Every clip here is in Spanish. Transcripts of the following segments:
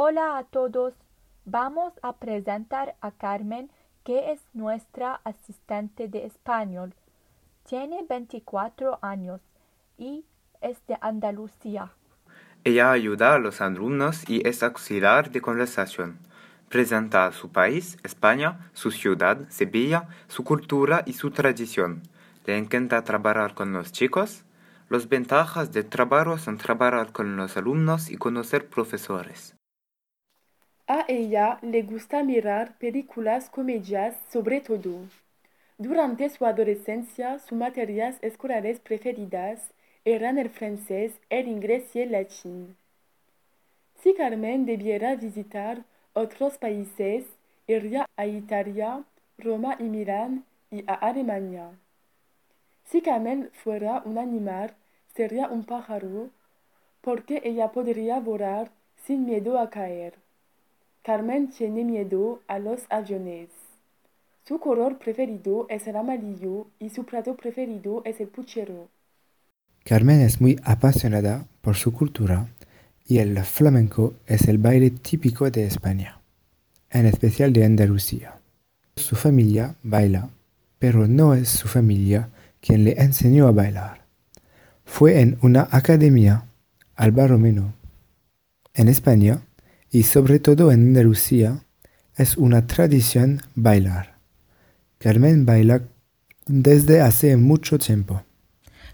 Hola a todos. Vamos a presentar a Carmen, que es nuestra asistente de español. Tiene 24 años y es de Andalucía. Ella ayuda a los alumnos y es auxiliar de conversación. Presenta su país, España, su ciudad, Sevilla, su cultura y su tradición. Le encanta trabajar con los chicos. Las ventajas de trabajo son trabajar con los alumnos y conocer profesores. A ella le gusta mirar películas comedias sobre todo. Durante su adolescencia, sus materias escolares preferidas eran el francés, el inglés y el latín. Si Carmen debiera visitar otros países, iría a Italia, Roma y Milán y a Alemania. Si Carmen fuera un animal, sería un pájaro, porque ella podría volar sin miedo a caer? Carmen tiene miedo a los aviones. Su color preferido es el amarillo y su plato preferido es el puchero. Carmen es muy apasionada por su cultura y el flamenco es el baile típico de España, en especial de Andalucía. Su familia baila, pero no es su familia quien le enseñó a bailar. Fue en una academia, Alba Romeno. En España, y sobre todo en Andalucía, es una tradición bailar. Carmen baila desde hace mucho tiempo.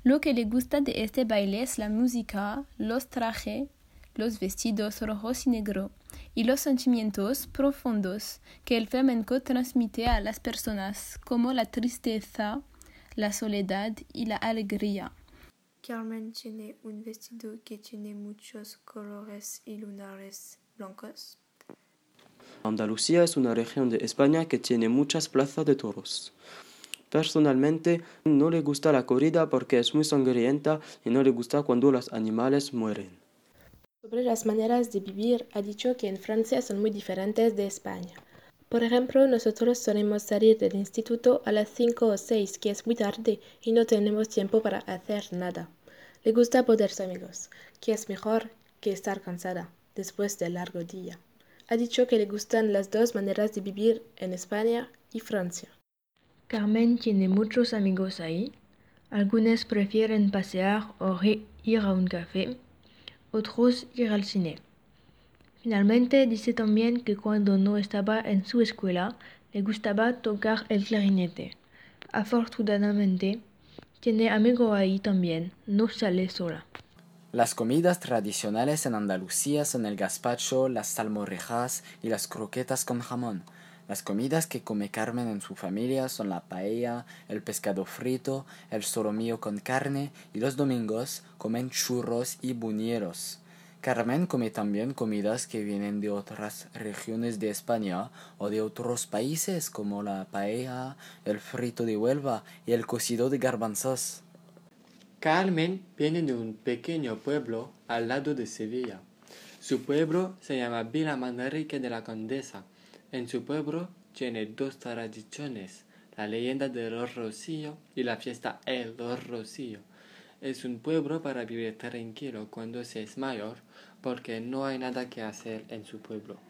Lo que le gusta de este baile es la música, los trajes, los vestidos rojos y negros y los sentimientos profundos que el flamenco transmite a las personas, como la tristeza, la soledad y la alegría. Carmen tiene un vestido que tiene muchos colores y lunares blancos. Andalucía es una región de España que tiene muchas plazas de toros. Personalmente no le gusta la corrida porque es muy sangrienta y no le gusta cuando los animales mueren. Sobre las maneras de vivir, ha dicho que en Francia son muy diferentes de España. Por ejemplo, nosotros solemos salir del instituto a las 5 o 6, que es muy tarde, y no tenemos tiempo para hacer nada. Le gusta poderse amigos, que es mejor que estar cansada después del largo día. Ha dicho que le gustan las dos maneras de vivir en España y Francia. Carmen tiene muchos amigos ahí. Algunos prefieren pasear o ir a un café, otros ir al cine. Finalmente dice también que cuando no estaba en su escuela le gustaba tocar el clarinete. Afortunadamente, tiene amigo ahí también, no sale sola. Las comidas tradicionales en Andalucía son el gazpacho, las salmorrejas y las croquetas con jamón. Las comidas que come Carmen en su familia son la paella, el pescado frito, el solomillo con carne y los domingos comen churros y buñeros. Carmen come también comidas que vienen de otras regiones de España o de otros países como la paella, el frito de Huelva y el cocido de garbanzos. Carmen viene de un pequeño pueblo al lado de Sevilla. Su pueblo se llama Villa Manrique de la Condesa. En su pueblo tiene dos tradiciones, la leyenda de los Rocío y la fiesta El Rocío. Es un pueblo para vivir tranquilo cuando se es mayor porque no hay nada que hacer en su pueblo.